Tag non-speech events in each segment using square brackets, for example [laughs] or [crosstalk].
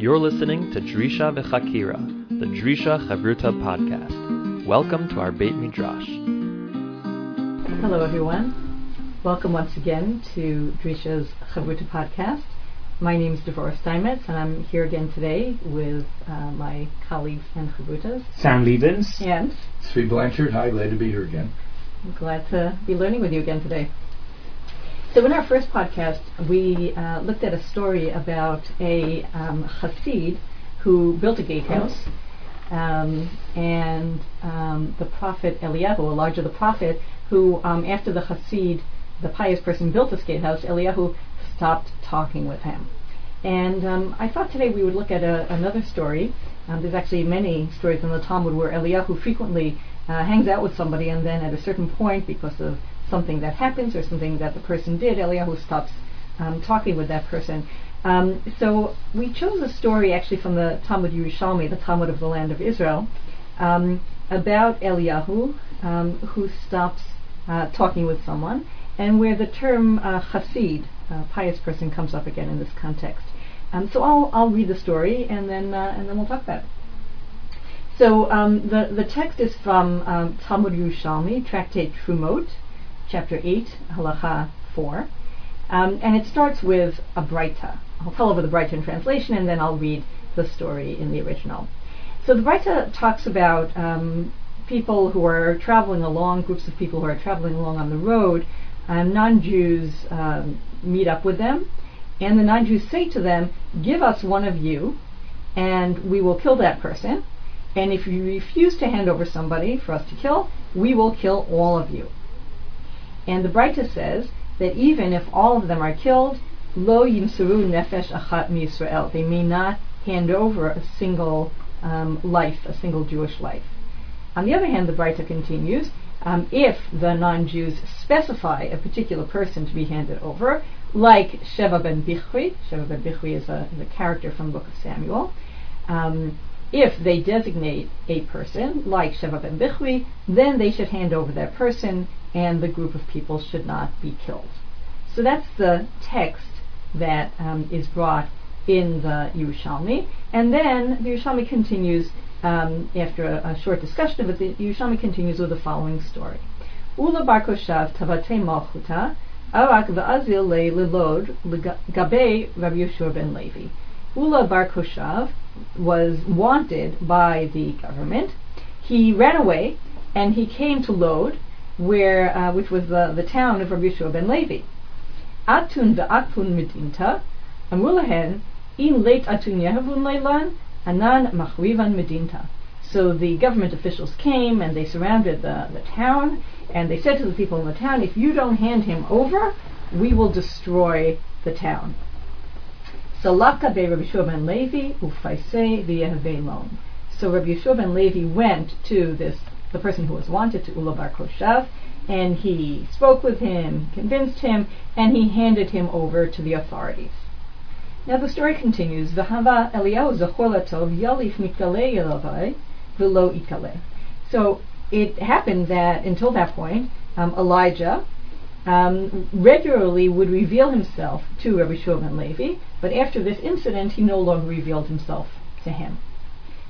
You're listening to Drisha V'Chakira, the Drisha Chavruta podcast. Welcome to our Beit Midrash. Hello, everyone. Welcome once again to Drisha's Chavruta podcast. My name is Devorah Steinmetz, and I'm here again today with uh, my colleagues and Chavrutas. Sam Lebens. And Zvi Blanchard, hi, glad to be here again. I'm glad to be learning with you again today. So, in our first podcast, we uh, looked at a story about a um, Hasid who built a gatehouse, um, and um, the prophet Eliyahu, Elijah the prophet, who, um, after the Hasid, the pious person, built this gatehouse, Eliyahu stopped talking with him. And um, I thought today we would look at a, another story. Um, there's actually many stories in the Talmud where Eliyahu frequently uh, hangs out with somebody, and then at a certain point, because of something that happens or something that the person did, Eliyahu stops um, talking with that person. Um, so we chose a story actually from the Talmud Yerushalmi, the Talmud of the land of Israel, um, about Eliyahu, um, who stops uh, talking with someone, and where the term uh, pious person, comes up again in this context. Um, so I'll, I'll read the story and then uh, and then we'll talk about it. So um, the the text is from Talmud Yerushalmi, Tractate Terumot, chapter 8, halacha 4. Um, and it starts with a Breita. I'll tell over the Breita in translation and then I'll read the story in the original. So the Breita talks about um, people who are traveling along, groups of people who are traveling along on the road, and non-Jews um, meet up with them, and the non-Jews say to them, give us one of you, and we will kill that person, and if you refuse to hand over somebody for us to kill, we will kill all of you. And the Breita says that even if all of them are killed, lo yimsaru nefesh achat miYisrael. They may not hand over a single um, life, a single Jewish life. On the other hand, the Breita continues, um, if the non-Jews specify a particular person to be handed over, like Sheva ben Bichri, Sheva ben Bichri is a, a character from the book of Samuel, um, if they designate a person, like Sheva ben Bichri, then they should hand over that person and the group of people should not be killed. So that's the text that um, is brought in the Yerushalmi. And then the Yerushalmi continues, um, after a, a, short discussion of it, the Yerushalmi continues with the following story. Ula bar koshav tavate malchuta, arak va'azil le lilod gabe Rabbi Yeshua ben Levi. Ula bar koshav was wanted by the government. He ran away and he came to Lod, where uh, which was the, the town of Rabbi Yeshua ben Levi. Atun ve'atun medinta, amulahen, in late atun yehavun leilan, anan machrivan medinta. So the government officials came and they surrounded the, the town, and they said to the people in the town, if you don't hand him over, we will destroy the town. Salaka be Rabbi Yeshua ben Levi ufaisei v'yehavelon. So Rabbi Yeshua ben Levi went to this the person who was wanted to Ula bar Koshav, and he spoke with him, convinced him, and he handed him over to the authorities. Now the story continues. V'hava Eliyahu yelavai v'lo ikale. So it happened that until that point, um, Elijah um, regularly would reveal himself to Rabbi Shua Levi, but after this incident, he no longer revealed himself to him.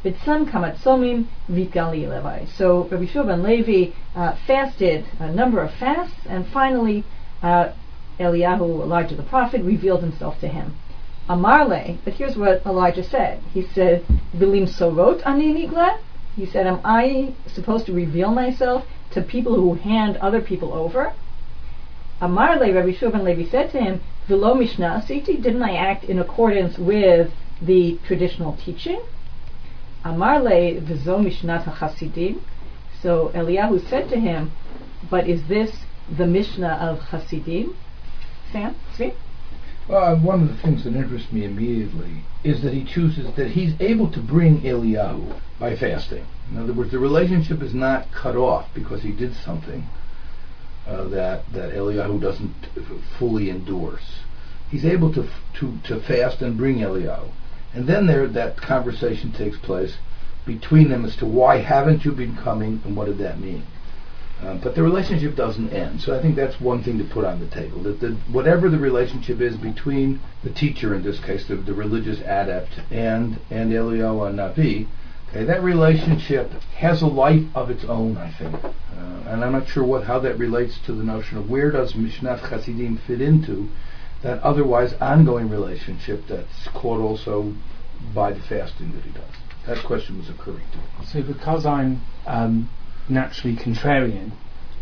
B'tzam kamatzomim vitgali levi. So Rabbi Shua ben Levi uh, fasted a number of fasts, and finally uh, Eliyahu, Elijah the prophet, revealed himself to him. Amarle, but here's what Elijah said. He said, "Vilim sorot ani nigla." He said, "Am I supposed to reveal myself to people who hand other people over?" Amarle, Rabbi Shua ben Levi said to him, "Vilo asiti." Didn't I act in accordance with the traditional teaching? Amarle v'zo mishnat hachasidim. So Eliyahu said to him, "But is this the Mishnah of Hasidim?" Sam, speak. Well, one of the things that interests me immediately is that he chooses that he's able to bring Eliyahu by fasting. In other words, the relationship is not cut off because he did something uh, that that Eliyahu doesn't fully endorse. He's able to to to fast and bring Eliyahu. And then there, that conversation takes place between them as to why haven't you been coming and what did that mean. Um, but the relationship doesn't end. So I think that's one thing to put on the table. That the, whatever the relationship is between the teacher, in this case, the, the religious adept, and and Eliyahu Navi, okay, that relationship has a life of its own. I think, uh, and I'm not sure what how that relates to the notion of where does Mishnah Chasidim fit into that otherwise ongoing relationship that's caught also by the fasting that he does. That question was occurring to me. So because I'm um, naturally contrarian.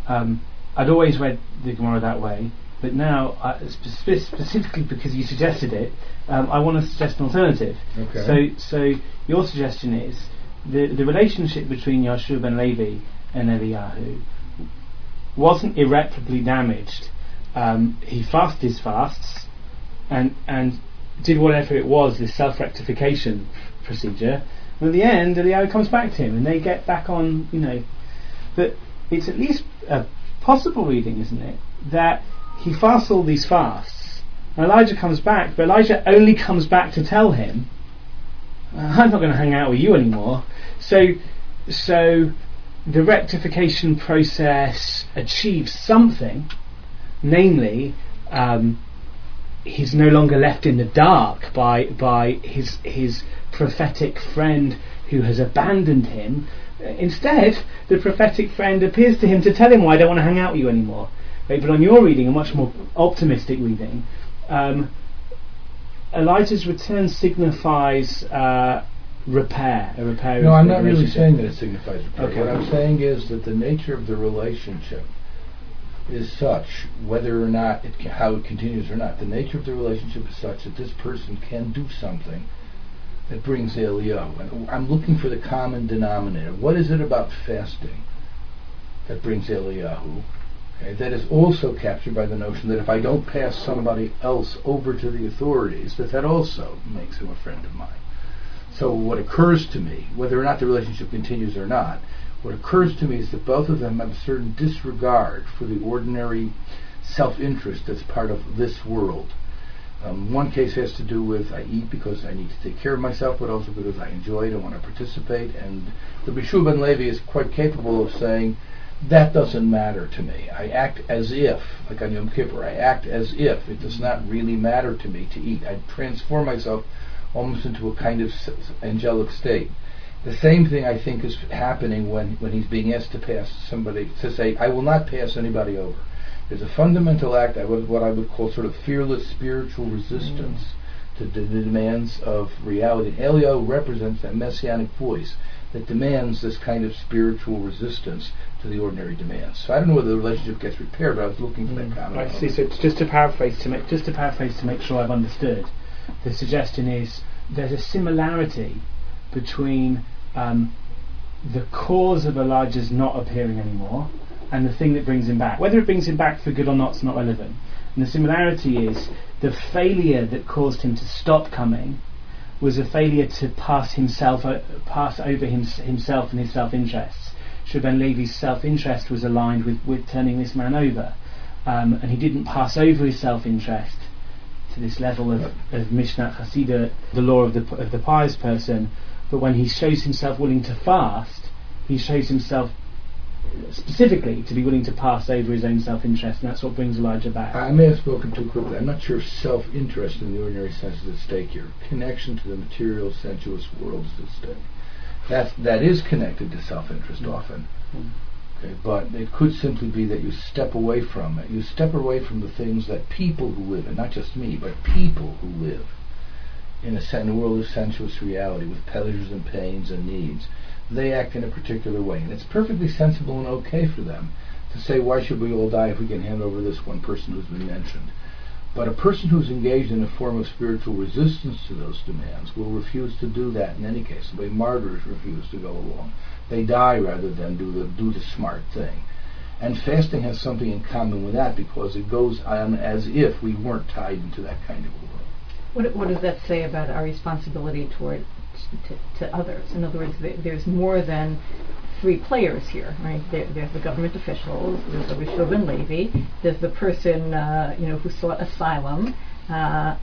Um, I'd always read the Gemara that way, but now, uh, spe- specifically because you suggested it, um, I want to suggest an alternative. Okay. So, so your suggestion is the the relationship between Yeshua ben Levi and Eliyahu wasn't irreparably damaged. Um, he fasted his fasts, and and did whatever it was, this self-rectification procedure. And at the end, Eliyahu comes back to him, and they get back on, you know, but it's at least a possible reading, isn't it? That he fasts all these fasts, and Elijah comes back, but Elijah only comes back to tell him, I'm not going to hang out with you anymore. So, so the rectification process achieves something, namely, um, he's no longer left in the dark by by his his prophetic friend who has abandoned him. Instead, the prophetic friend appears to him to tell him, "Well, I don't want to hang out with you anymore." Right, but on your reading, a much more optimistic reading, um, Elijah's return signifies uh, repair, a repair. No, I'm not really saying that it signifies repair. Okay. What I'm saying is that the nature of the relationship is such, whether or not it how it continues or not, the nature of the relationship is such that this person can do something that brings. And I'm looking for the common denominator. What is it about fasting that brings Eliyahu? Okay, that is also captured by the notion that if I don't pass somebody else over to the authorities, that that also makes him a friend of mine. So what occurs to me, whether or not the relationship continues or not, what occurs to me is that both of them have a certain disregard for the ordinary self-interest that's part of this world. Um, one case has to do with I eat because I need to take care of myself, but also because I enjoy it and want to participate. And the Bishu ben Levi is quite capable of saying, that doesn't matter to me. I act as if, like on Yom Kippur, I act as if it does not really matter to me to eat. I transform myself almost into a kind of angelic state. The same thing I think is happening when, when he's being asked to pass somebody, to say, I will not pass anybody over. There's a fundamental act, I would, what I would call sort of fearless spiritual resistance to the, the demands of reality. Elio represents that messianic voice that demands this kind of spiritual resistance to the ordinary demands. So I don't know whether the relationship gets repaired, but I was looking for that comment. Mm. I see. So it's just to paraphrase to make just to paraphrase to make sure I've understood. The suggestion is there's a similarity between um, the cause of Elijah's not appearing anymore and the thing that brings him back. Whether it brings him back for good or not is not relevant. And the similarity is the failure that caused him to stop coming was a failure to pass himself o- pass over him, himself and his self-interests. Shuben Levi's self-interest was aligned with, with turning this man over, um, and he didn't pass over his self-interest to this level of, of Mishnat Hasidah, the law of the of the pious person. But when he shows himself willing to fast, he shows himself specifically to be willing to pass over his own self-interest, and that's what brings Elijah back. I may have spoken too quickly. I'm not sure self-interest in the ordinary sense is at stake here. Connection to the material, sensuous world is at stake. That that is connected to self-interest often. Mm. Okay, but it could simply be that you step away from it. You step away from the things that people who live in, not just me, but people who live in a, in world of sensuous reality with pleasures and pains and needs, they act in a particular way. And it's perfectly sensible and okay for them to say, why should we all die if we can hand over this one person who's been mentioned? But a person who's engaged in a form of spiritual resistance to those demands will refuse to do that in any case. The way martyrs refuse to go along. They die rather than do the, do the smart thing. And fasting has something in common with that because it goes on as if we weren't tied into that kind of. What, what does that say about our responsibility toward to, to others? In other words, there, there's more than three players here, right? There, there's the government officials, there's the Rishov and Levi, there's the person uh, you know who sought asylum uh,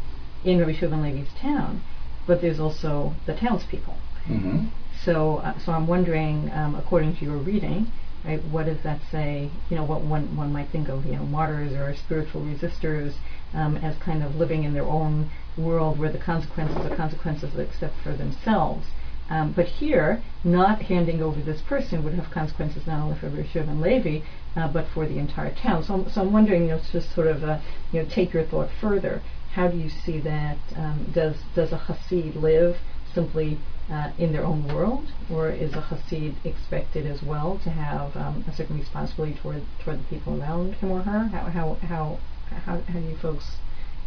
in Rishov and Levi's town, but there's also the townspeople. Mm-hmm. So, uh, so I'm wondering, um, according to your reading, right? What does that say? You know, what one one might think of, you know, martyrs or spiritual resistors um, as kind of living in their own world where the consequences are consequences except for themselves. Um, but here, not handing over this person would have consequences not only for Rishuv and Levi, uh, but for the entire town. So, so I'm wondering, you know, just sort of, uh, you know, take your thought further. How do you see that? Um, does does a Hasid live simply uh, in their own world, or is a Hasid expected as well to have um, a certain responsibility toward toward the people around him or her? How how how how, how do you folks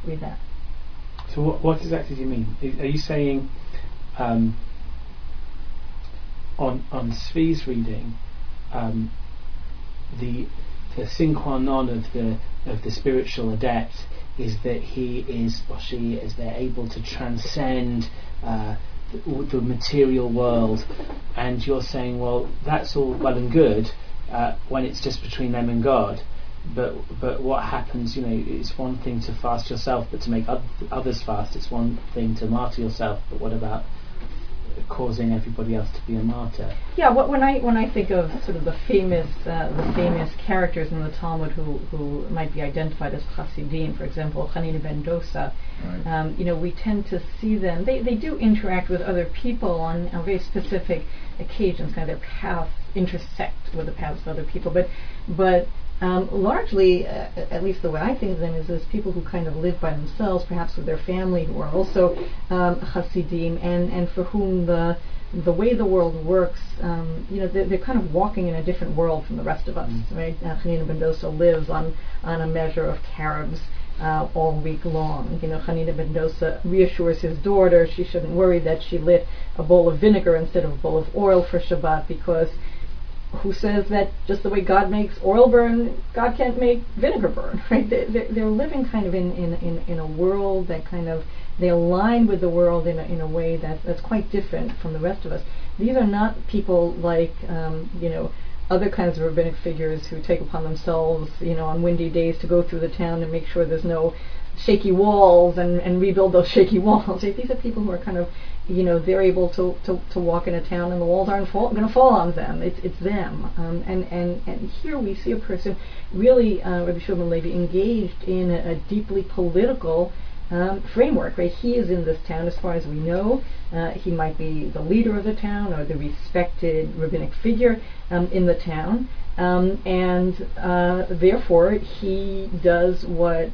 read that? So what, what exactly do you mean? Are you saying um, on on Zvi's reading, um, the the sine qua non of the of the spiritual adept is that he is or she is they're able to transcend uh, the, the, material world, and you're saying, well, that's all well and good uh, when it's just between them and God. But but what happens? You know, it's one thing to fast yourself, but to make others fast, it's one thing to martyr yourself. But what about causing everybody else to be a martyr. Yeah, what, when I when I think of sort of the famous uh, the famous characters in the Talmud who, who might be identified as Hasidim, for example, Hanina ben Dosa, right. um, you know, we tend to see them. They, they do interact with other people on, on very specific occasions. Kind of their paths intersect with the paths of other people, but but um, largely, uh, at least the way I think of them, is as people who kind of live by themselves, perhaps with their family, who are also um, Hasidim, and, and for whom the the way the world works, um, you know, they're, they're, kind of walking in a different world from the rest of us, mm right? Uh, Hanina ben Dosa lives on, on a measure of carobs uh, all week long. You know, Hanina ben Dosa reassures his daughter she shouldn't worry that she lit a bowl of vinegar instead of a bowl of oil for Shabbat because who says that just the way God makes oil burn, God can't make vinegar burn, [laughs] right? They're, they're living kind of in, in, in, in, a world that kind of, they align with the world in a, in a way that, that's quite different from the rest of us. These are not people like, um, you know, other kinds of rabbinic figures who take upon themselves, you know, on windy days to go through the town and make sure there's no shaky walls and, and rebuild those [laughs] shaky walls. These are people who are kind of you know they're able to, to, to walk in a town and the walls aren't fall, going to fall on them. It's it's them. Um, and and and here we see a person really, uh, Rabbi Shimon Levi, engaged in a, a deeply political um, framework. Right, he is in this town as far as we know. Uh, he might be the leader of the town or the respected rabbinic figure um, in the town, um, and uh, therefore he does what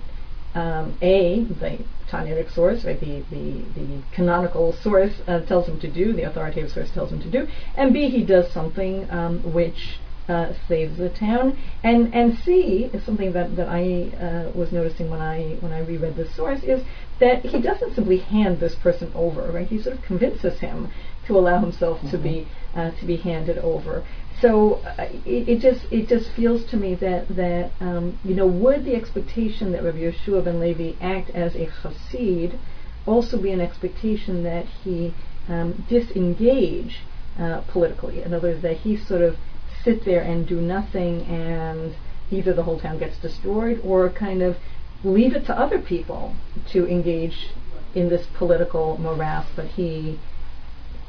um, a the Tannaitic source, right, the, the, the canonical source uh, tells him to do, the authoritative source tells him to do, and B, he does something um, which uh, saves the town, and and C is something that that I uh, was noticing when I when I reread this source is that he doesn't simply hand this person over, right? He sort of convinces him to allow himself mm-hmm. to be uh, to be handed over. So uh, it, it, just it just feels to me that that um, you know would the expectation that Rabbi Yeshua ben Levi act as a chassid also be an expectation that he um, disengage uh, politically? In other words, that he sort of sit there and do nothing, and either the whole town gets destroyed, or kind of leave it to other people to engage in this political morass, but he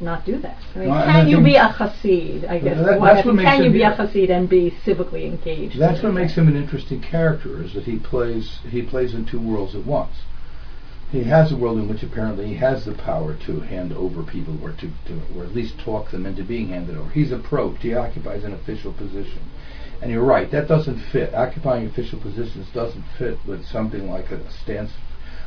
not do that? I mean, no, can you be a chassid? I guess. That, what, can you be a chassid and be civically engaged? That's what makes him an interesting character. Is that he plays he plays in two worlds at once. He has a world in which apparently he has the power to hand over people, or to, to or at least talk them into being handed over. He's a approached. He occupies an official position. And you're right, that doesn't fit. Occupying official positions doesn't fit with something like a stance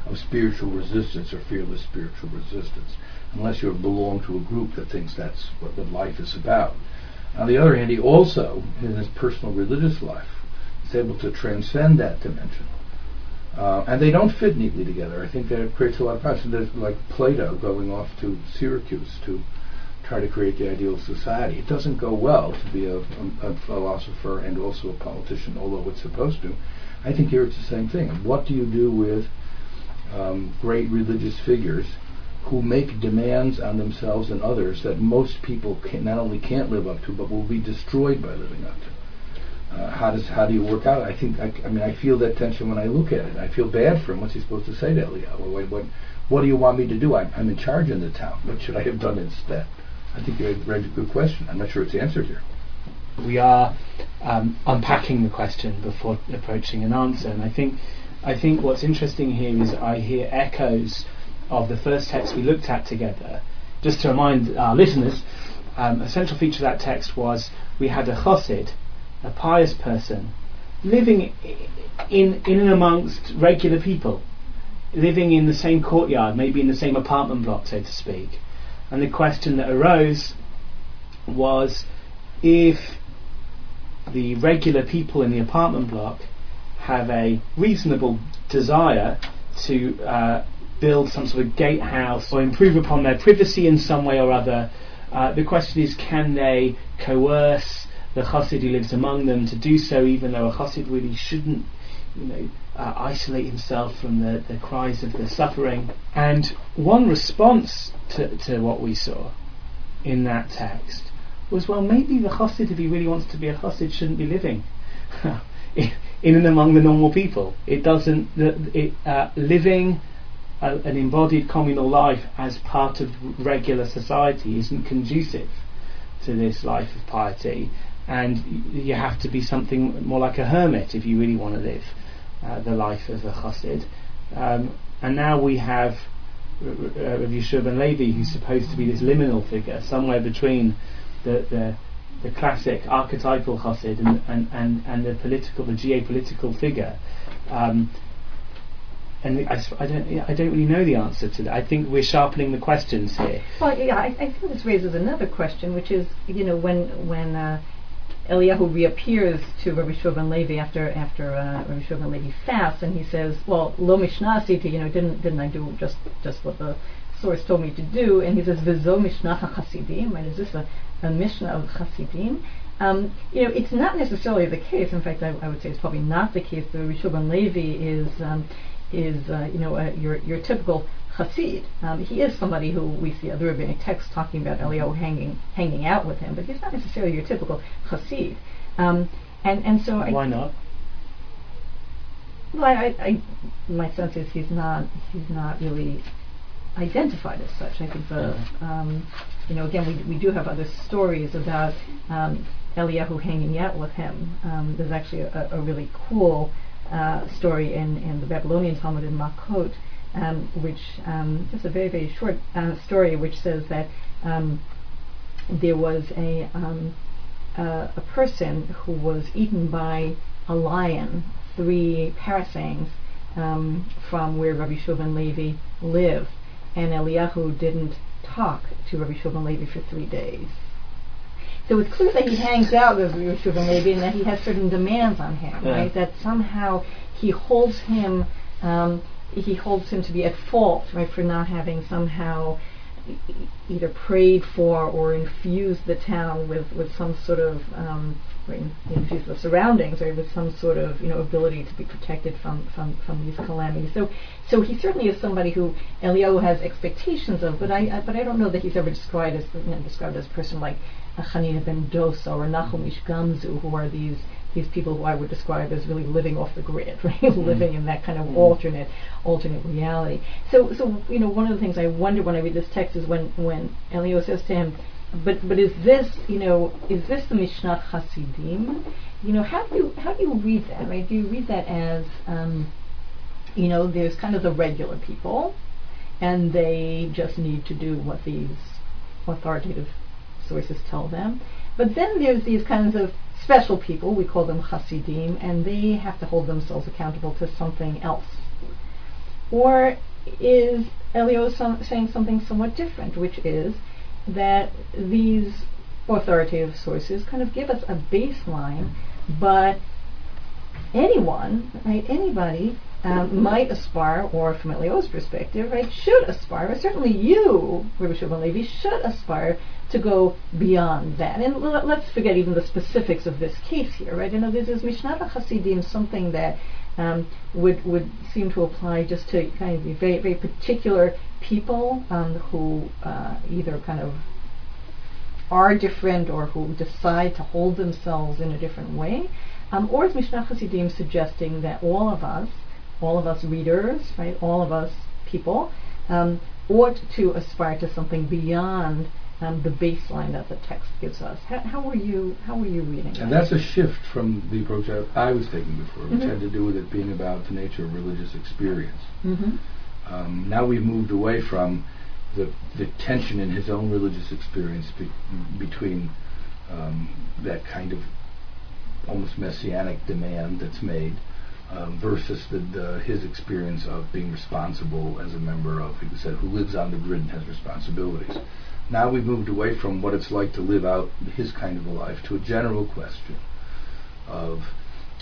of spiritual resistance or fearless spiritual resistance unless you belong to a group that thinks that's what, what life is about. On the other hand, he also, in his personal religious life, is able to transcend that dimension. Uh, and they don't fit neatly together. I think that creates a lot of problems. There's like Plato going off to Syracuse to try to create the ideal society. It doesn't go well to be a, a, a philosopher and also a politician, although it's supposed to. I think here it's the same thing. What do you do with um, great religious figures who make demands on themselves and others that most people can, not only can't live up to, but will be destroyed by living up to. Uh, how does how do you work out? I think I, I, mean I feel that tension when I look at it. I feel bad for him. What's he supposed to say to Eliyahu? What, what, what do you want me to do? I, I'm in charge in the town. What should I have done instead? I think you raised a good question. I'm not sure it's answered here. We are um, unpacking the question before approaching an answer, and I think I think what's interesting here is I hear echoes of the first text we looked at together. Just to remind our listeners, um, a central feature of that text was we had a chassid, a pious person, living in in and amongst regular people, living in the same courtyard, maybe in the same apartment block, so to speak. And the question that arose was if the regular people in the apartment block have a reasonable desire to uh, build some sort of gatehouse or improve upon their privacy in some way or other, uh, the question is can they coerce the chassid who lives among them to do so, even though a chassid really shouldn't, you know, uh, isolate himself from the, the cries of the suffering. And one response to, to what we saw in that text was, well, maybe the chassid, if he really wants to be a chassid, shouldn't be living [laughs] in and among the normal people. It doesn't, it, uh, living an embodied communal life as part of regular society isn't conducive to this life of piety, and you have to be something more like a hermit if you really want to live uh, the life of a chassid. Um, and now we have uh, Rav Yeshua ben Levi, who's supposed to be this liminal figure, somewhere between the, the, the classic archetypal chassid and, and, and, and the political, the geopolitical figure. Um, and I, I, don't, I don't really know the answer to that. I think we're sharpening the questions here. Well, yeah, I, I think this raises another question, which is, you know, when when uh, Eliyahu reappears to Rabbi Yehoshua ben Levi after after uh, Rabbi Yehoshua ben Levi fasts, and he says, "Well, lo mishnah asiti, you know, didn't didn't I do just just what the source told me to do?" And he says, "Vizo mishnah chasidim." Right? Is this a, a mishnah of chasidim? Um, you know, it's not necessarily the case. In fact, I, I, would say it's probably not the case. The Rabbi Yehoshua ben Levi is um, is uh, you know uh, your your typical Hasid. Um, he is somebody who we see other rabbinic texts talking about Eliyahu hanging hanging out with him, but he's not necessarily your typical Hasid. Um, and and so why I, not? Well, I, I, my sense is he's not he's not really identified as such. I think the um, you know again we we do have other stories about um, Eliyahu hanging out with him. Um, there's actually a, a really cool uh, story in in the Babylonian Talmud in Makot um, which um, just a very very short uh, story, which says that um, there was a uh, a person who was eaten by a lion three parasangs um, from where Rabbi Yehoshua ben Levi lived, and Eliyahu didn't talk to Rabbi Yehoshua ben Levi for three days. So it's clear that he hangs out with Yehoshua ben Levi and that he has certain demands on him, yeah. right? That somehow he holds him um, he holds him to be at fault, right, for not having somehow either prayed for or infused the town with, with some sort of um, the surroundings, right, with some sort of you know ability to be protected from, from, from these calamities. So so he certainly is somebody who Eliyahu has expectations of, but I, I but I don't know that he's ever described as you know, described as a person like a Hanina ben Dosa or Nachum Ish Gamzu, who are these these people who I would describe as really living off the grid, [laughs] right? Mm. living in that kind of mm. alternate alternate reality. So so you know one of the things I wonder when I read this text is when when Elio says to him, but but is this you know is this the Mishnah Hasidim? You know how do you how do you read that? Right? Do you read that as um, you know there's kind of the regular people, and they just need to do what these authoritative sources tell them. But then there's these kinds of special people, we call them Hasidim, and they have to hold themselves accountable to something else. Or is Elio some, saying something somewhat different, which is that these authoritative sources kind of give us a baseline, but anyone, right, anybody um, might aspire, or from Elio's perspective, right, should aspire, certainly you, Rabbi Shimon Levi, should aspire to go beyond that. And let's forget even the specifics of this case here, right? You know, this is Mishnah Hasidim, something that um, would would seem to apply just to kind of very very particular people um, who uh, either kind of are different or who decide to hold themselves in a different way, um, or is Mishnah Hasidim suggesting that all of us, all of us readers, right, all of us people, um, ought to aspire to something beyond um, the baseline that the text gives us. How, how were you how were you reading And that? that's a shift from the approach I, I was taking before, which Mhm. had to do with it being about the nature of religious experience. hmm Um, now we've moved away from the, the tension in his own religious experience be, between um, that kind of almost messianic demand that's made um, versus the, the, his experience of being responsible as a member of, he said, who lives on the grid and has responsibilities. Now we've moved away from what it's like to live out his kind of a life to a general question of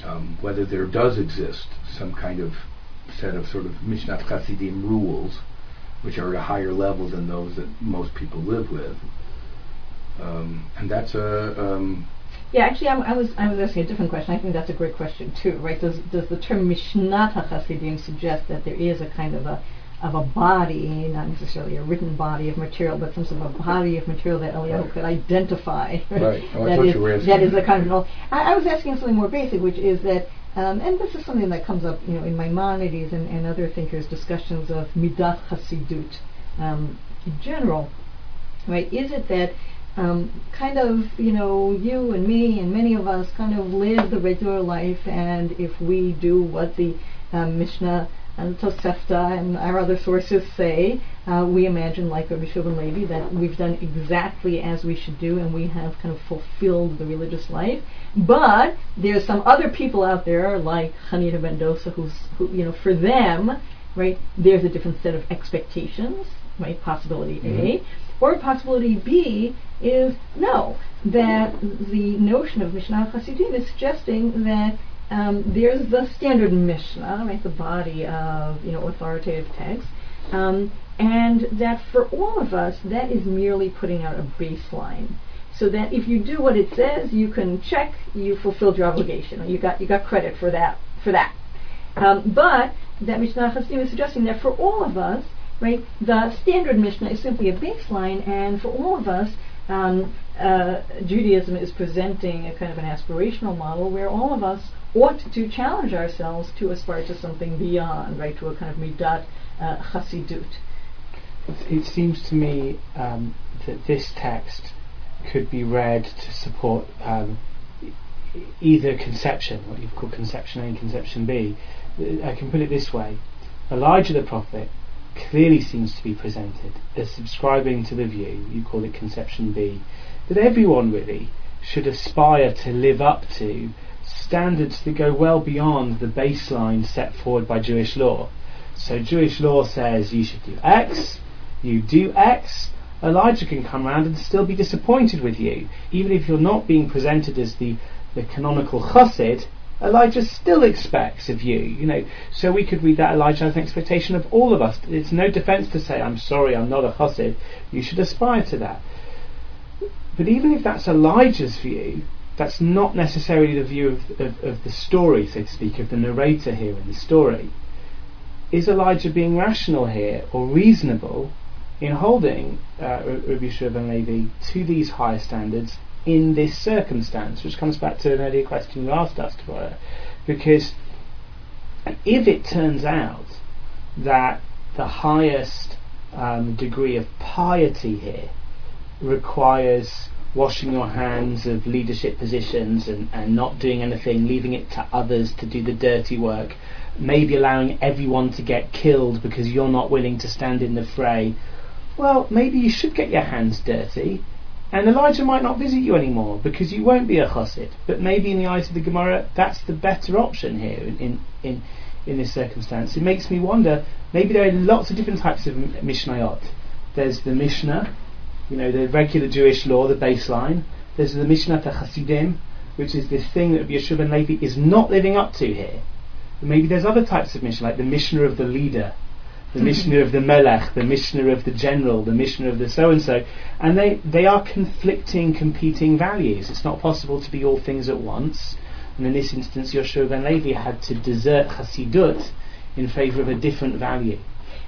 um, whether there does exist some kind of set of sort of Mishnat Chassidim rules, which are at a higher level than those that most people live with. Um, and that's a um, Yeah, actually, I'm, I was I was asking a different question. I think that's a great question too, right? Does does the term Mishnat HaChasidim suggest that there is a kind of a of a body, not necessarily a written body of material, but some sort of a body of material that Eliyahu Right. could identify. Right. Oh, I that is you were asking that is the kind of. I, I was asking something more basic, which is that. Um, and this is something that comes up, you know, in Maimonides and, and other thinkers' discussions of midat Hasidut um, in general, right? Is it that um, kind of, you know, you and me and many of us kind of live the regular life, and if we do what the um, Mishnah and Tosefta and our other sources say, uh, we imagine, like Rabbi Yehoshua ben Levi, that we've done exactly as we should do, and we have kind of fulfilled the religious life. But there's some other people out there, like Hanina ben Dosa, who's, who, you know, for them, right, there's a different set of expectations, right? Possibility A. Or possibility B is no, that the notion of Mishnah Chassidim is suggesting that um, there's the standard Mishnah, right, the body of you know authoritative text, um, and that for all of us that is merely putting out a baseline, so that if you do what it says, you can check you fulfilled your obligation, you got you got credit for that for that. Um, but that Mishnah Chassidim is suggesting that for all of us, right, the standard Mishnah is simply a baseline, and for all of us, um, uh, Judaism is presenting a kind of an aspirational model where all of us ought to challenge ourselves to aspire to something beyond, right, to a kind of midat uh, chasidut. It, seems to me um, that this text could be read to support um, either conception, what you've called conception A and conception B. I can put it this way Elijah the prophet clearly seems to be presented as subscribing to the view, you call it conception B, that everyone really should aspire to live up to standards that go well beyond the baseline set forward by Jewish law. So Jewish law says you should do X, you do X, Elijah can come around and still be disappointed with you. Even if you're not being presented as the, the canonical chassid, Elijah still expects of you, you know. So we could read that Elijah has an expectation of all of us. It's no defense to say, I'm sorry, I'm not a chassid. You should aspire to that. But even if that's Elijah's view, that's not necessarily the view of, of, of the story, so to speak, of the narrator here in the story. Is Elijah being rational here or reasonable in holding uh, Rabbi Shua Levi to these higher standards in this circumstance, which comes back to an earlier question you asked us, Deborah, because if it turns out that the highest um, degree of piety here requires washing your hands of leadership positions and, and not doing anything, leaving it to others to do the dirty work, maybe allowing everyone to get killed because you're not willing to stand in the fray, well, maybe you should get your hands dirty. And Elijah might not visit you anymore because you won't be a chassid. But maybe in the eyes of the Gemara, that's the better option here in, in, in, in this circumstance. It makes me wonder, maybe there are lots of different types of Mishnayot. There's the Mishnah, you know, the regular Jewish law, the baseline. There's the Mishnah Hasidim, which is this thing that Yeshua ben Levi is not living up to here. But maybe there's other types of Mishnah, like the Mishnah of the leader, the mm-hmm. Mishnah of the Melech, the Mishnah of the general, the Mishnah of the so and so, and they they are conflicting, competing values. It's not possible to be all things at once. And in this instance, Yoshua ben Levi had to desert Hasidut in favour of a different value.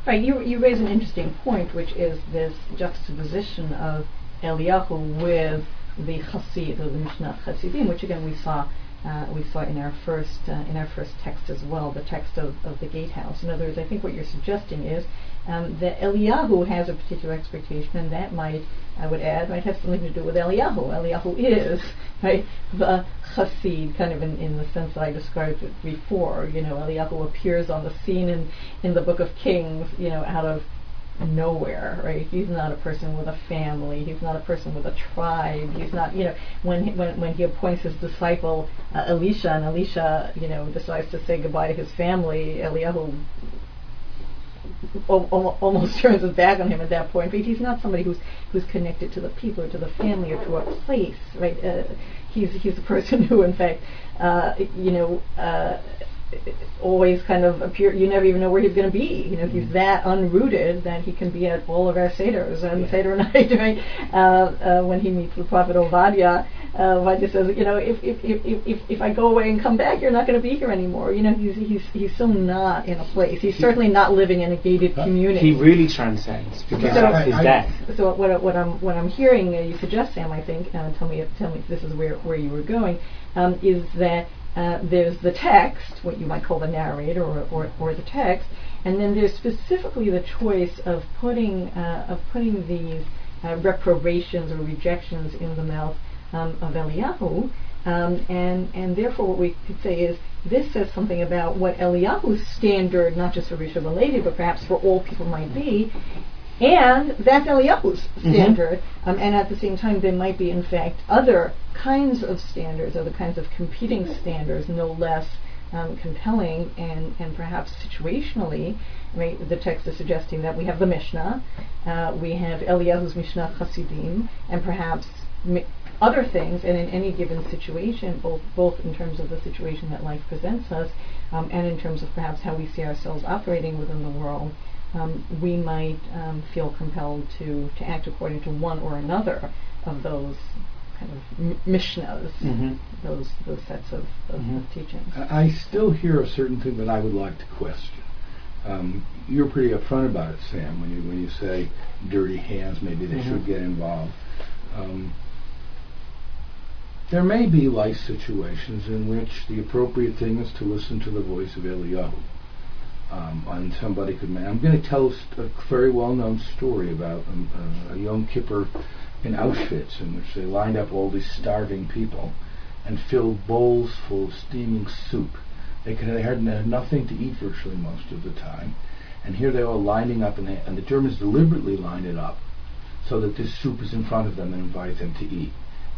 Right, you, you raise an interesting point, which is this juxtaposition of Eliyahu with the Chassid, or the Mishnah Chassidim, which again we saw uh, we saw in our first uh, in our first text as well, the text of, of the gatehouse. In other words, I think what you're suggesting is um, that Eliyahu has a particular expectation, and that might, I would add, might have something to do with Eliyahu. Eliyahu is [laughs] right the chassid, kind of in, in the sense that I described it before. You know, Eliyahu appears on the scene in in the Book of Kings, you know, out of nowhere, right? He's not a person with a family. He's not a person with a tribe. He's not, you know, when he, when when he appoints his disciple uh, Elisha, and Elisha, you know, decides to say goodbye to his family, Eliyahu almost [laughs] turns his back on him at that point. But he's not somebody who's who's connected to the people or to the family or to a place, right? Uh, he's he's a person [laughs] who, in fact, uh, you know. Uh, always kind of appear. You never even know where he's going to be. You know, he's mm-hmm. that unrooted that he can be at all of our seders and yeah. seder night, right? Uh, uh, when he meets the prophet Ovadia, uh, Ovadia says, you know, if if, if if if I go away and come back, you're not going to be here anymore. You know, he's he's he's so not in a place. He's he, certainly not living in a gated community. He really transcends because so, that's his I, death. So what what I'm what I'm hearing uh, you suggest, Sam, I think, uh, tell me tell me if this is where where you were going, um, is that uh, there's the text, what you might call the narrator or, or, or, the text, and then there's specifically the choice of putting uh, of putting these uh, reprobations or rejections in the mouth um, of Eliyahu. Um, and and therefore, what we could say is this says something about what Eliyahu's standard, not just for Risha Levi, but perhaps for all people might be, and that's Eliyahu's mm-hmm. standard. Mm-hmm. Um, and at the same time, there might be, in fact, other kinds of standards, other kinds of competing standards, no less um, compelling and, and perhaps situationally. Right, the text is suggesting that we have the Mishnah, uh, we have Eliyahu's Mishnah Chasidim, and perhaps mi- other things. And in any given situation, both both in terms of the situation that life presents us, um, and in terms of perhaps how we see ourselves operating within the world, um, we might um, feel compelled to, to act according to one or another of those kind of m- mishnahs, mm-hmm. those those sets of, of, mm-hmm. of, teachings. I still hear a certain thing that I would like to question. Um, you're pretty upfront about it, Sam, when you when you say dirty hands, maybe they mm-hmm. should get involved. Um, there may be life situations in which the appropriate thing is to listen to the voice of Eliyahu um, and somebody could. I'm going to tell a very well-known story about um, uh, a Yom Kippur in Auschwitz, in which they lined up all these starving people and filled bowls full of steaming soup. They, could, they had nothing to eat virtually most of the time, and here they are lining up, and, they, and the Germans deliberately line it up so that this soup is in front of them and invite them to eat.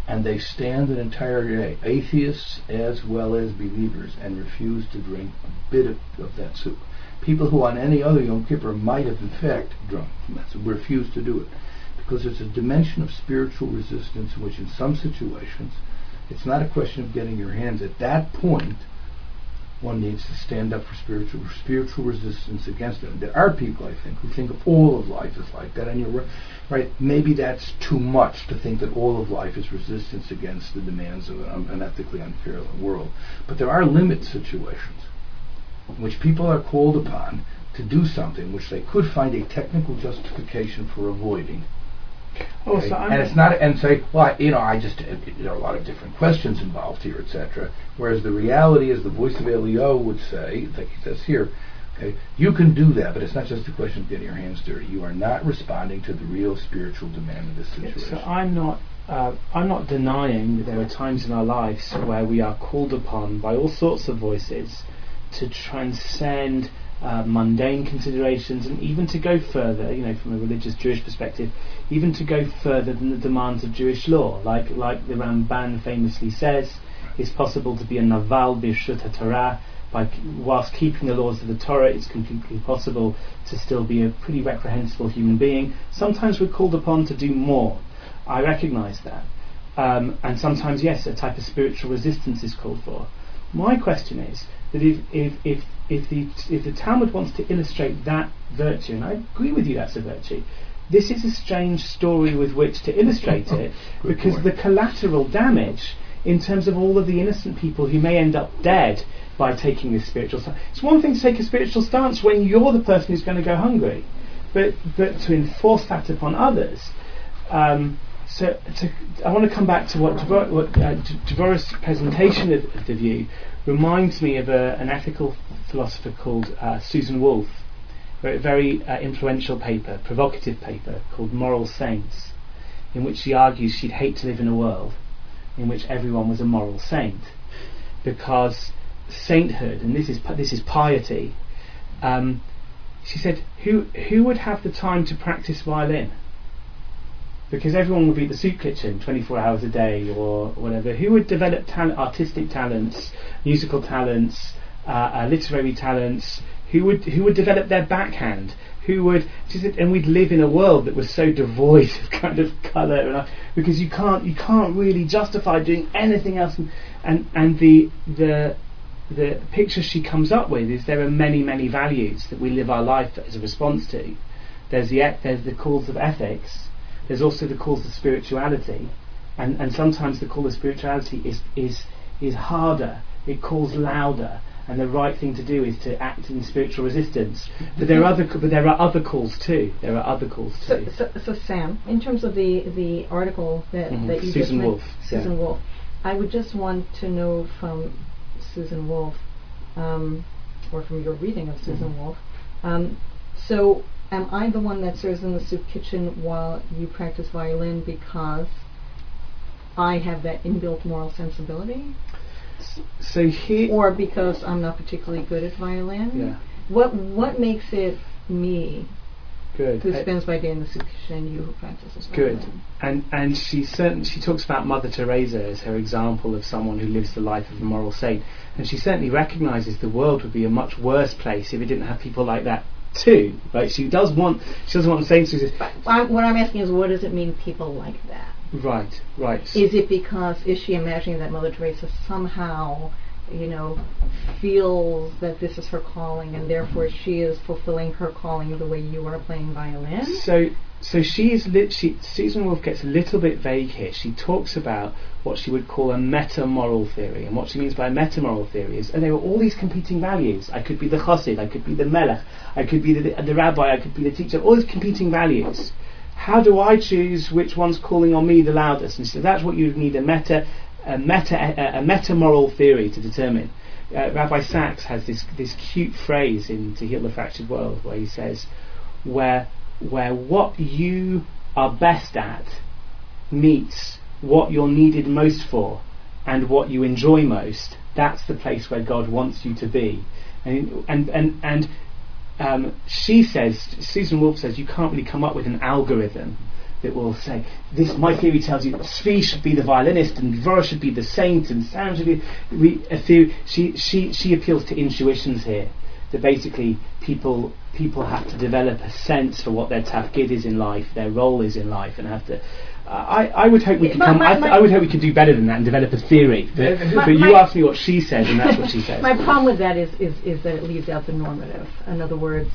And they stand an entire day, atheists as well as believers, and refuse to drink a bit of, of that soup people who on any other Yom Kippur might have in fact drunk from refuse to do it. Because there's a dimension of spiritual resistance which in some situations it's not a question of getting your hands. At that point, one needs to stand up for spiritual spiritual resistance against it. There are people, I think, who think of all of life as like that, and you're right. Maybe that's too much to think that all of life is resistance against the demands of an unethically unfair world. But there are limit situations which people are called upon to do something which they could find a technical justification for avoiding. Oh, okay? so and it's not, and say, well, I, you know, I just there are a lot of different questions involved here, etc. Whereas the reality is, the voice of Eliyahu would say, like he says here, okay, you can do that, but it's not just a question of getting your hands dirty. You are not responding to the real spiritual demand of this situation. So I'm not. Uh, I'm not denying that there are times in our lives where we are called upon by all sorts of voices to transcend uh, mundane considerations and even to go further, you know, from a religious Jewish perspective, even to go further than the demands of Jewish law. Like, like the Ramban famously says, it's possible to be a Naval Birshut Torah. By, whilst keeping the laws of the Torah, it's completely possible to still be a pretty reprehensible human being. Sometimes we're called upon to do more. I recognise that. Um, and sometimes, yes, a type of spiritual resistance is called for. My question is, that if, if, if, if, the, if the Talmud wants to illustrate that virtue, and I agree with you that's a virtue, this is a strange story with which to illustrate [laughs] it because point. the collateral damage in terms of all of the innocent people who may end up dead by taking this spiritual stance. It's one thing to take a spiritual stance when you're the person who's going to go hungry, but, but to enforce that upon others. Um, so to, I want to come back to what, Dvor- what uh, presentation of, of the view reminds me of a, an ethical philosopher called uh, Susan Wolf, wrote a very uh, influential paper, provocative paper called Moral Saints, in which she argues she'd hate to live in a world in which everyone was a moral saint, because sainthood, and this is this is piety. Um, she said, "Who who would have the time to practice violin?" Because everyone would be at the soup kitchen 24 hours a day or whatever. Who would develop artistic talents, musical talents, uh, uh, literary talents? Who would who would develop their backhand? Who would? And we'd live in a world that was so devoid [laughs] of kind of colour, uh, because you can't you can't really justify doing anything else. And and, and the the the picture she comes up with is there are many many values that we live our life as a response to. There's the there's the calls of ethics. There's also the calls to spirituality, and and sometimes the call to spirituality is is is harder. It calls louder, and the right thing to do is to act in spiritual resistance. But there are other but there are other calls too. There are other calls too. so, so Sam, in terms of the, the article that, Mhm. that you Susan just Wolf, Susan yeah. Wolf, I would just want to know from Susan Wolf, um, or from your reading of Susan Mhm. Wolf. Um, so, am I the one that serves in the soup kitchen while you practice violin because I have that inbuilt moral sensibility, so here, or because I'm not particularly good at violin? yeah, What What makes it me good. who spends my day in the soup kitchen and you who practices Good. violin? And and she certain she talks about Mother Teresa as her example of someone who lives the life of a moral saint, and she certainly recognises the world would be a much worse place if it didn't have people like that too. Right? She does want she doesn't want who But what I'm asking is, what does it mean, people like that? right right. Is it because is she imagining that Mother Teresa somehow, you know, feels that this is her calling, and therefore she is fulfilling her calling the way you are playing violin? So so she is lit, she Susan Wolf gets a little bit vague here. She talks about what she would call a meta moral theory, and what she means by a meta moral theory is, and there are all these competing values. I could be the chassid, I could be the melech, I could be the, the rabbi, I could be the teacher. All these competing values. How do I choose which one's calling on me the loudest? And so that's what you need a meta a meta a, a meta moral theory to determine. Uh, Rabbi Sacks has this this cute phrase in To Heal the Fractured World where he says, where where what you are best at meets what you're needed most for and what you enjoy most, that's the place where God wants you to be. And and and, and um, she says, Susan Wolf says, you can't really come up with an algorithm that will say this. My theory tells you Zvi should be the violinist and Dvora should be the saint and Sam should be. We, a theory. She she she appeals to intuitions here. That basically people people have to develop a sense for what their tafkid is in life, their role is in life, and have to. Uh, I, I would hope we could come. my- I, my- I would hope we could do better than that and develop a theory. But, My- but you asked me what she says, and that's what she says. My problem with that is, is, is that it leaves out the normative. In other words,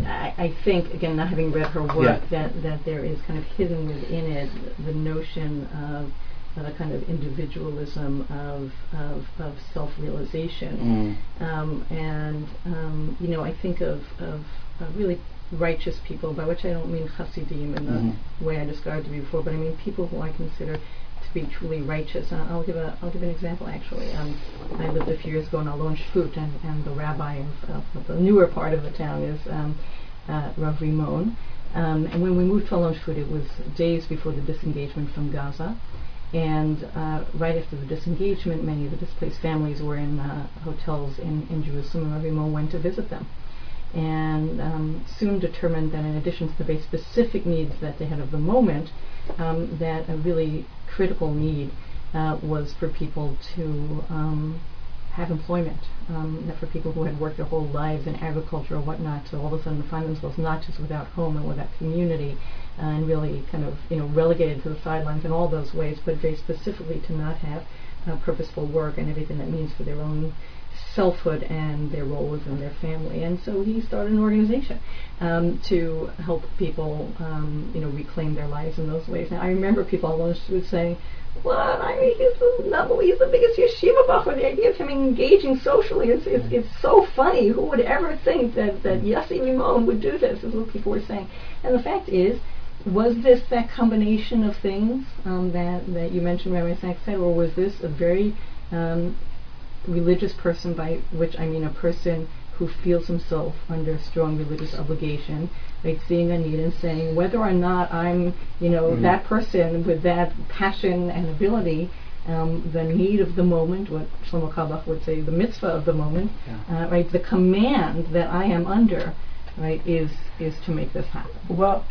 I, I think, again, not having read her work, Yeah. that, that there is kind of hidden within it the notion of, a kind of individualism, of, of, of self-realization. Mm. Um, and, um, you know, I think of, of uh, really righteous people, by which I don't mean Hasidim in the Mhm. way I described to you before, but I mean people who I consider to be truly righteous. And I'll give a I'll give an example. Actually, um, I lived a few years ago in Alon Shvut, and, and the rabbi of, of, the newer part of the town is um, uh, Rav Rimon. Um, and when we moved to Alon Shvut, it was days before the disengagement from Gaza. And uh, right after the disengagement, many of the displaced families were in uh, hotels in, in Jerusalem, and Rimon went to visit them and um, soon determined that in addition to the very specific needs that they had of the moment, um, that a really critical need uh, was for people to um, have employment. Um, that for people who had worked their whole lives in agriculture or whatnot to all of a sudden find themselves not just without home and without community, and really kind of you know relegated to the sidelines in all those ways, but very specifically to not have uh, purposeful work and everything that means for their own selfhood and their role within their family. And so he started an organization um, to help people, um, you know, reclaim their lives in those ways. Now I remember people always would say, "What? I mean, he's the number, he's the biggest yeshiva buffer. The idea of him engaging socially is it's, it's so funny. Who would ever think that that Yossi Rimon would do this?" Is what people were saying. And the fact is was this that combination of things um, that that you mentioned, Rabbi Sacks said, or was this a very um, religious person, by which I mean a person who feels himself under strong religious obligation, like seeing a need and saying whether or not I'm, you know, Mhm. that person with that passion and ability, um, the need of the moment, what Shlomo Carlebach would say, the mitzvah of the moment, Yeah. uh, right? The command that I am under, right, is is to make this happen. Well,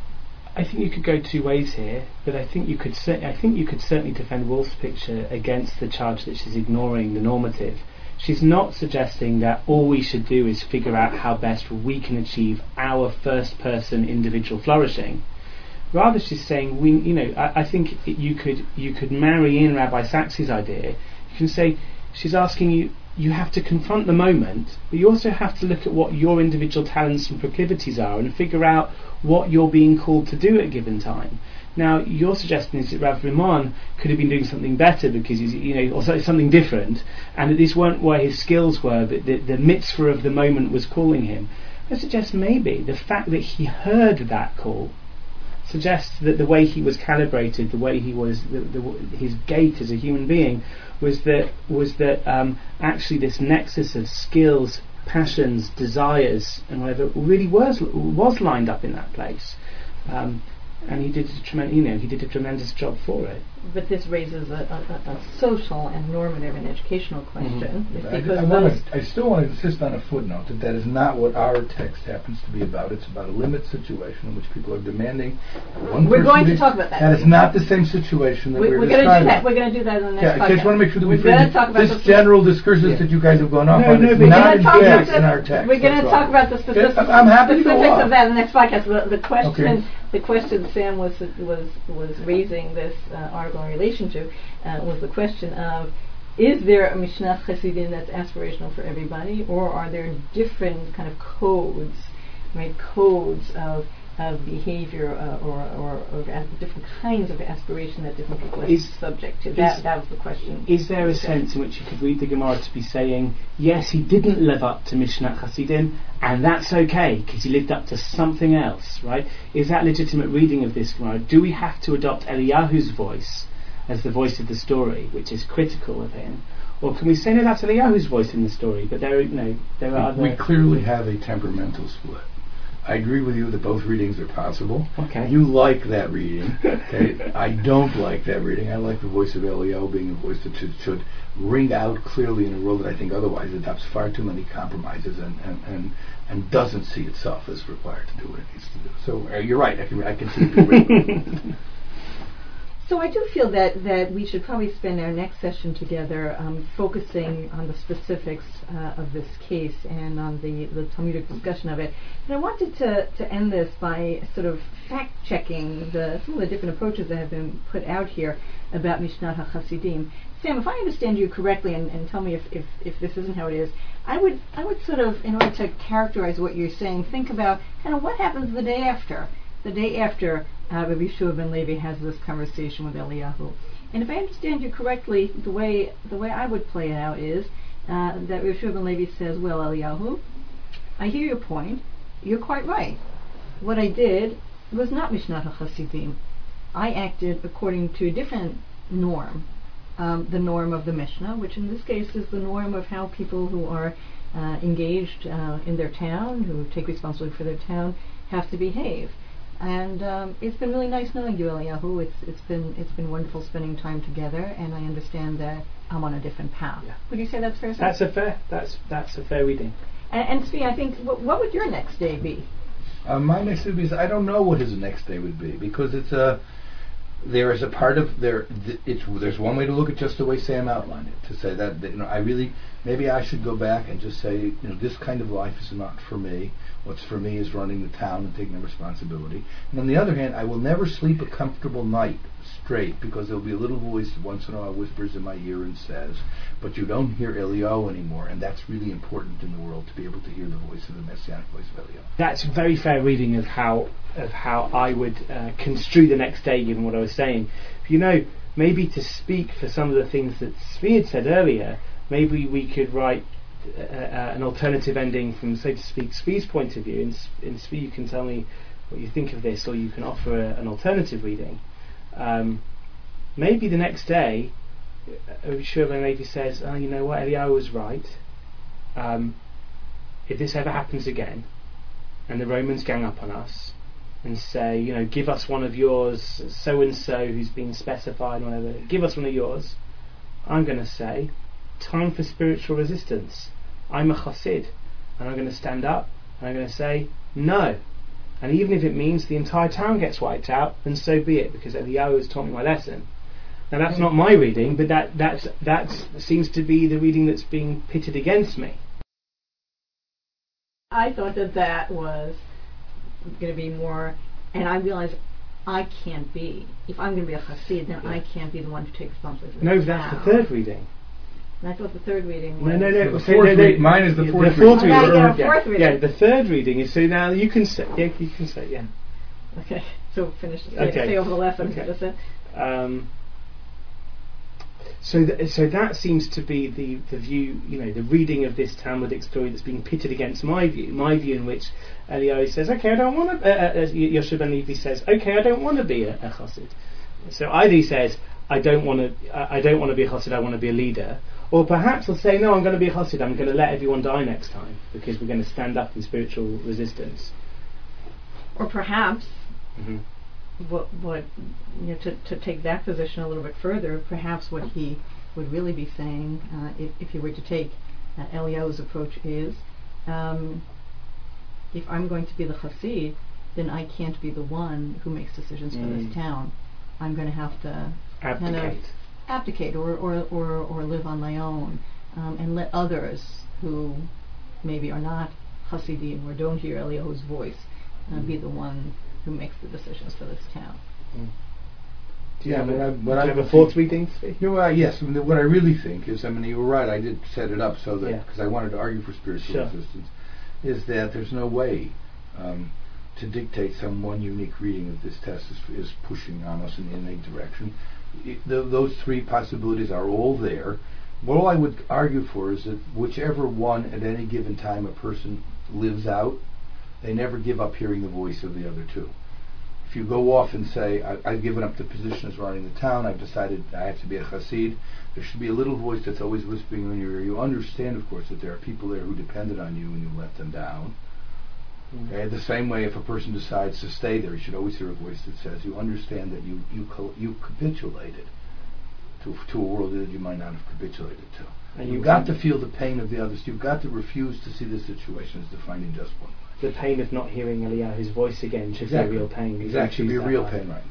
I think you could go two ways here, but I think you could cer- I think you could certainly defend Wolf's picture against the charge that she's ignoring the normative. She's not suggesting that all we should do is figure out how best we can achieve our first person individual flourishing. Rather, she's saying we, you know, I, I think you could you could marry in Rabbi Sacks's idea. You can say she's asking you you have to confront the moment, but you also have to look at what your individual talents and proclivities are and figure out what you're being called to do at a given time. Now, your suggestion is that Rav Rimon could have been doing something better because he's, you know, or something different, and that this weren't where his skills were, but the, the mitzvah of the moment was calling him. I suggest maybe the fact that he heard that call suggests that the way he was calibrated, the way he was, the, the, his gait as a human being, was that was that um, actually this nexus of skills, passions, desires, and whatever really was was lined up in that place, um, and he did a tremendous, you know, he did a tremendous job for it. But this raises a, a, a, social and normative and educational question I, because I, wanna- I still want to insist on a footnote that that is not what our text happens to be about. It's about a limit situation in which people are demanding one We're going to talk about that. That is not the same situation that we, we're, we're going to do that. We're going to do that in the next Yeah, podcast. I just want to make sure that we we're going to talk about this general discursus Yeah. that you guys have gone off No, on no, but- not in gonna talk text about in our text. We're going to talk about the specifics, I'm happy specifics of that in the next podcast. The, the question, Okay. the question Sam was was was raising this uh, article in relation to uh, was the question of. Is there a Mishnah Chassidim that's aspirational for everybody, or are there different kind of codes, right? Codes of of behavior uh, or or, or as- different kinds of aspiration that different people are Is- subject to. is- That that was the question. Is there a sense in which you could read the Gemara to be saying, yes, he didn't live up to Mishnah Chassidim, and that's okay because he lived up to something else, right? Is that legitimate reading of this Gemara? Do we have to adopt Eliyahu's voice as the voice of the story, which is critical of him, or can we say no, that's Eliyahu's voice in the story? But there, are, you know, there are We other. clearly have a temperamental split. I agree with you that both readings are possible. Okay. You like that reading. [laughs] Okay. I don't like that reading. I like the voice of Elio being a voice that should, should ring out clearly in a world that I think otherwise adopts far too many compromises and, and, and, and doesn't see itself as required to do what it needs to do. So uh, you're right. I can I can see it. [laughs] So I do feel that, that we should probably spend our next session together um, focusing on the specifics uh, of this case and on the, the Talmudic discussion of it. And I wanted to, to end this by sort of fact checking some of the different approaches that have been put out here about Mishnah HaChasidim. Sam, if I understand you correctly, and, and tell me if, if, if this isn't how it is, I would I would sort of, in order to characterize what you're saying, think about kind of what happens the day after the day after uh, Rabbi Yehoshua ben Levi has this conversation with Eliyahu. And if I understand you correctly, the way the way I would play it out is uh, that Rabbi Yehoshua ben Levi says, "Well, Eliyahu, I hear your point. You're quite right. What I did was not Mishnah HaChasidim. I acted according to a different norm, um, the norm of the Mishnah, which in this case is the norm of how people who are uh, engaged uh, in their town, who take responsibility for their town, have to behave." And um, it's been really nice knowing you, Eliyahu. It's it's been it's been wonderful spending time together, and I understand that I'm on a different path. Yeah. Would you say that's fair? Sam? That's a fair. That's that's a fair reading. and, and Zvi, I think what, what would your next day be? Uh, my next day would be I don't know what his next day would be because it's a there is a part of there th- it's there's one way to look at just the way Sam outlined it to say that, that you know I really maybe I should go back and just say you know this kind of life is not for me. What's for me is running the town and taking the responsibility. And on the other hand I will never sleep a comfortable night straight because there'll be a little voice once in a while whispers in my ear and says but you don't hear Elio anymore. And that's really important in the world to be able to hear the voice of the messianic voice of Elio. That's very fair reading of how of how I would uh, construe the next day, given what I was saying. You know, maybe to speak for some of the things that Zvi had said earlier, maybe we could write uh, uh, an alternative ending from, so to speak, Zvi's point of view. In, S- in you can tell me what you think of this, or you can offer a, an alternative reading. Um, maybe the next day, Yehoshua ben Levi says, oh, you know what, Eliyahu was right. Um, if this ever happens again, and the Romans gang up on us, and say, you know, give us one of yours, so and so who's been specified, whatever, give us one of yours, I'm going to say, time for spiritual resistance. I'm a chassid, and I'm going to stand up, and I'm going to say, no. And even if it means the entire town gets wiped out, then so be it, because Eliyahu has taught me my lesson. Now that's not my reading, but that that's that seems to be the reading that's being pitted against me. I thought that that was going to be more, and I realized I can't be. If I'm going to be a chassid, then Yeah. I can't be the one who takes responsibility. No, that's the third reading. And I thought the third reading was. No, no, no. The so fourth no, no, mine is the yeah, fourth fourth reading. Reading. got a yeah, fourth yeah, the third reading is so now you can say. Yeah, you can say. Yeah. Okay, so finish. Say, Okay. say over the lesson. Okay. That's it. Um, so, th- so that seems to be the, the view, you know, the reading of this Talmudic story that's being pitted against my view, my view in which Eliyahu says, okay, I don't want to, uh, uh, Yosef ben Levi says, okay, I don't want to be a, a chassid. So either he says, I don't want to, I I don't want to be a chassid, I want to be a leader, or perhaps he'll say, no, I'm going to be a chassid, I'm going to let everyone die next time because we're going to stand up in spiritual resistance. Or perhaps hmm what what you know to to take that position a little bit further, perhaps what he would really be saying, uh, if if he were to take uh, Eliyahu's approach, is um, if I'm going to be the chassid, then I can't be the one who makes decisions for Mm. this town. I'm going to have to kind of Abdicate. abdicate or or, or, or live on my own um, and let others who maybe are not Hasidim or don't hear Eliyahu's voice uh, be the one who makes the decisions for this town. Do you Yeah, have, but a, I- but I have a would fourth think- reading? You know, uh, yes. I mean, what I really think is, I mean, you were right. I did set it up so that Yeah. because I wanted to argue for spiritual Sure. resistance, is that there's no way um, to dictate some one unique reading of this test is, is pushing on us in, in a direction. It, th those three possibilities are all there. What all I would argue for is that whichever one at any given time a person lives out, they never give up hearing the voice of the other two if you go off and say, I, I've given up the position as running the town, I've decided I have to be a chassid, there should be a little voice that's always whispering in your ear. You understand, of course, that there are people there who depended on you and you let them down. Okay, the same way if a person decides to stay there, you should always hear a voice that says, you understand that you, you, co- you capitulated to, to a world that you might not have capitulated to. And You've got to feel the pain of the others. You've got to refuse to see the situation as defined in just one. the pain of not hearing Eliyahu's voice again should Exactly. be a real pain. You Exactly, should be a real pain, right?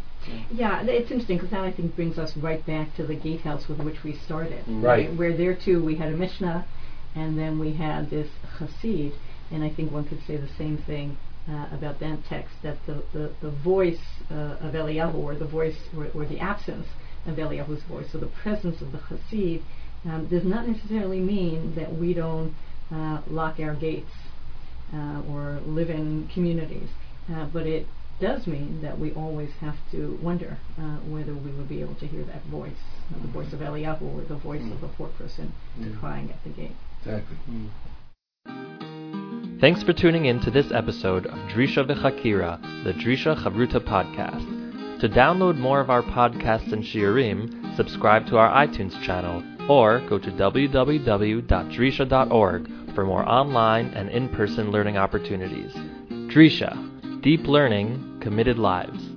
Yeah, it's interesting because that I think brings us right back to the gatehouse with which we started. Mm. Right. Where there too we had a Mishnah, and then we had this Chassid, and I think one could say the same thing uh, about that text that the the, the voice uh, of Eliyahu, or the voice, or, or the absence of Eliyahu's voice, or the presence of the Hasid, um, does not necessarily mean that we don't uh, lock our gates uh, or live in communities, uh, but it does mean that we always have to wonder uh, whether we will be able to hear that voice, uh, the voice of Eliyahu or the voice of the poor person Mm. crying at the gate. Exactly. Thanks for tuning in to this episode of Drisha V'Chakira, the Drisha Chavruta podcast. To download more of our podcasts and shiurim, subscribe to our iTunes channel, or go to www.drisha.org for more online and in-person learning opportunities. Drisha, deep learning, committed lives.